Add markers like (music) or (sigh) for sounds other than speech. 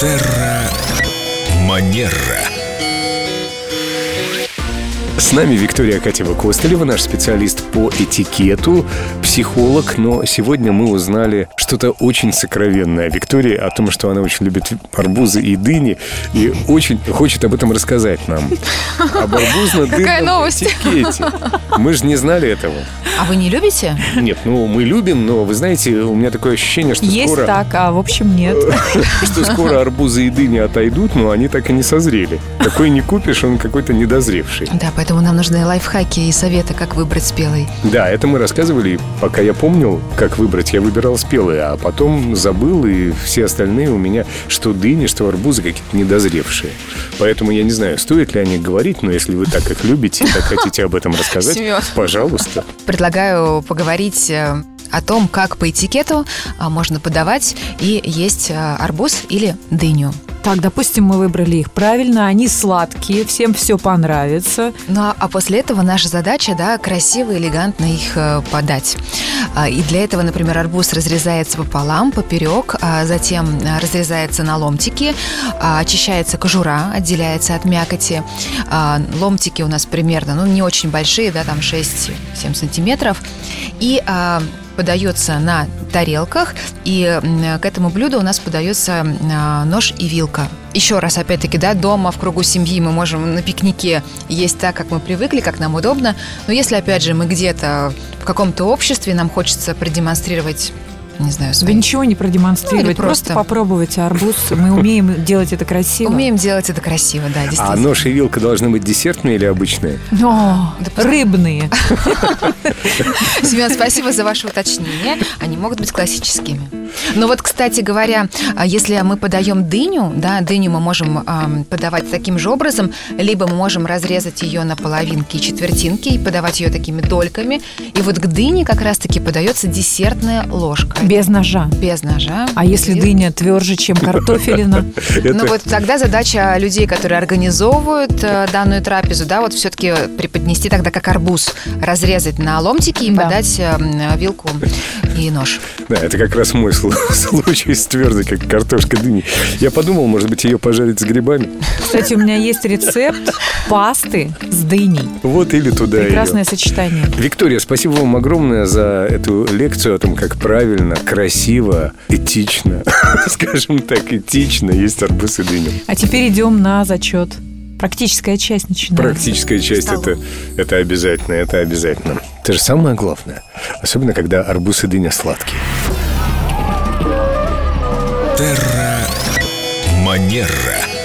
Терра Манера. С нами Виктория Катева Костылева, наш специалист по этикету, психолог, но сегодня мы узнали что-то очень сокровенное Виктория о том, что она очень любит арбузы и дыни и очень хочет об этом рассказать нам. (laughs) Об арбузно-дынном этикете. Мы же не знали этого. А вы не любите? Нет, ну мы любим, но вы знаете, у меня такое ощущение, что Есть скоро... так, а в общем нет. (laughs) что скоро арбузы и дыни отойдут, но они так и не созрели. Какой не купишь, он какой-то недозревший. Да, поэтому нам нужны лайфхаки и советы, как выбрать спелый. Да, это мы рассказывали, пока я помнил, как выбрать, я выбирал спелые, а потом забыл, и все остальные у меня, что дыни, что арбузы какие-то недозревшие. Поэтому я не знаю, стоит ли о них говорить, но если вы так их любите так (laughs) хотите об этом рассказать, пожалуйста. Предлагаю поговорить э, о том, как по этикету а, можно подавать и есть э, арбуз или дыню. Так, допустим, мы выбрали их правильно, они сладкие, всем все понравится. Ну а- после этого наша задача, да, красиво, элегантно их э, подать. А, И для этого, например, арбуз разрезается пополам, поперек, а затем а, разрезается на ломтики, а, очищается кожура, отделяется от мякоти. Ломтики у нас примерно, ну, не очень большие, да, там 6-7 сантиметров. И подается на тарелках, и к этому блюду у нас подается а, нож и вилка. Еще раз, опять-таки, да, дома, в кругу семьи мы можем на пикнике есть так, как мы привыкли, как нам удобно. Но если, опять же, мы где-то в каком-то обществе, нам хочется продемонстрировать, не знаю, Вы свои... ничего не продемонстрировать, Ну, просто. просто. попробуйте арбуз. Мы умеем делать это красиво. Умеем делать это красиво, да, А действительно. нож и вилка должны быть десертные или обычные? О, Да рыбные. Семен, спасибо за ваше уточнение. Они могут быть классическими. Но вот, кстати говоря, а, если мы подаем дыню, да, дыню мы можем ам, подавать таким же образом, либо мы можем разрезать ее на половинки и четвертинки и подавать ее такими дольками. И вот к дыне как раз-таки подается десертная ложка. Без ножа. Без ножа. А если Без- дыня тверже, чем картофелина? (laughs) Ну вот тогда задача людей, которые организовывают э, данную трапезу, да, вот все-таки преподнести тогда как арбуз, разрезать на ломтики и Да. подать э, м, вилку и нож. Да, это как раз мой слу- (laughs) случай с твердой, как картошка дыни. Я подумал, может быть, ее пожарить с грибами. Кстати, у меня есть рецепт пасты с дыней. Вот или туда Прекрасное ее. сочетание. Виктория, спасибо вам огромное за эту лекцию о том, как правильно, красиво, этично, (laughs) скажем так, этично есть арбуз и дыню. А теперь идем на зачет. Практическая часть начинается. Практическая часть это, это обязательно, это обязательно. Это же самое главное. Особенно, когда арбуз и дыня сладкие. Терра Манера.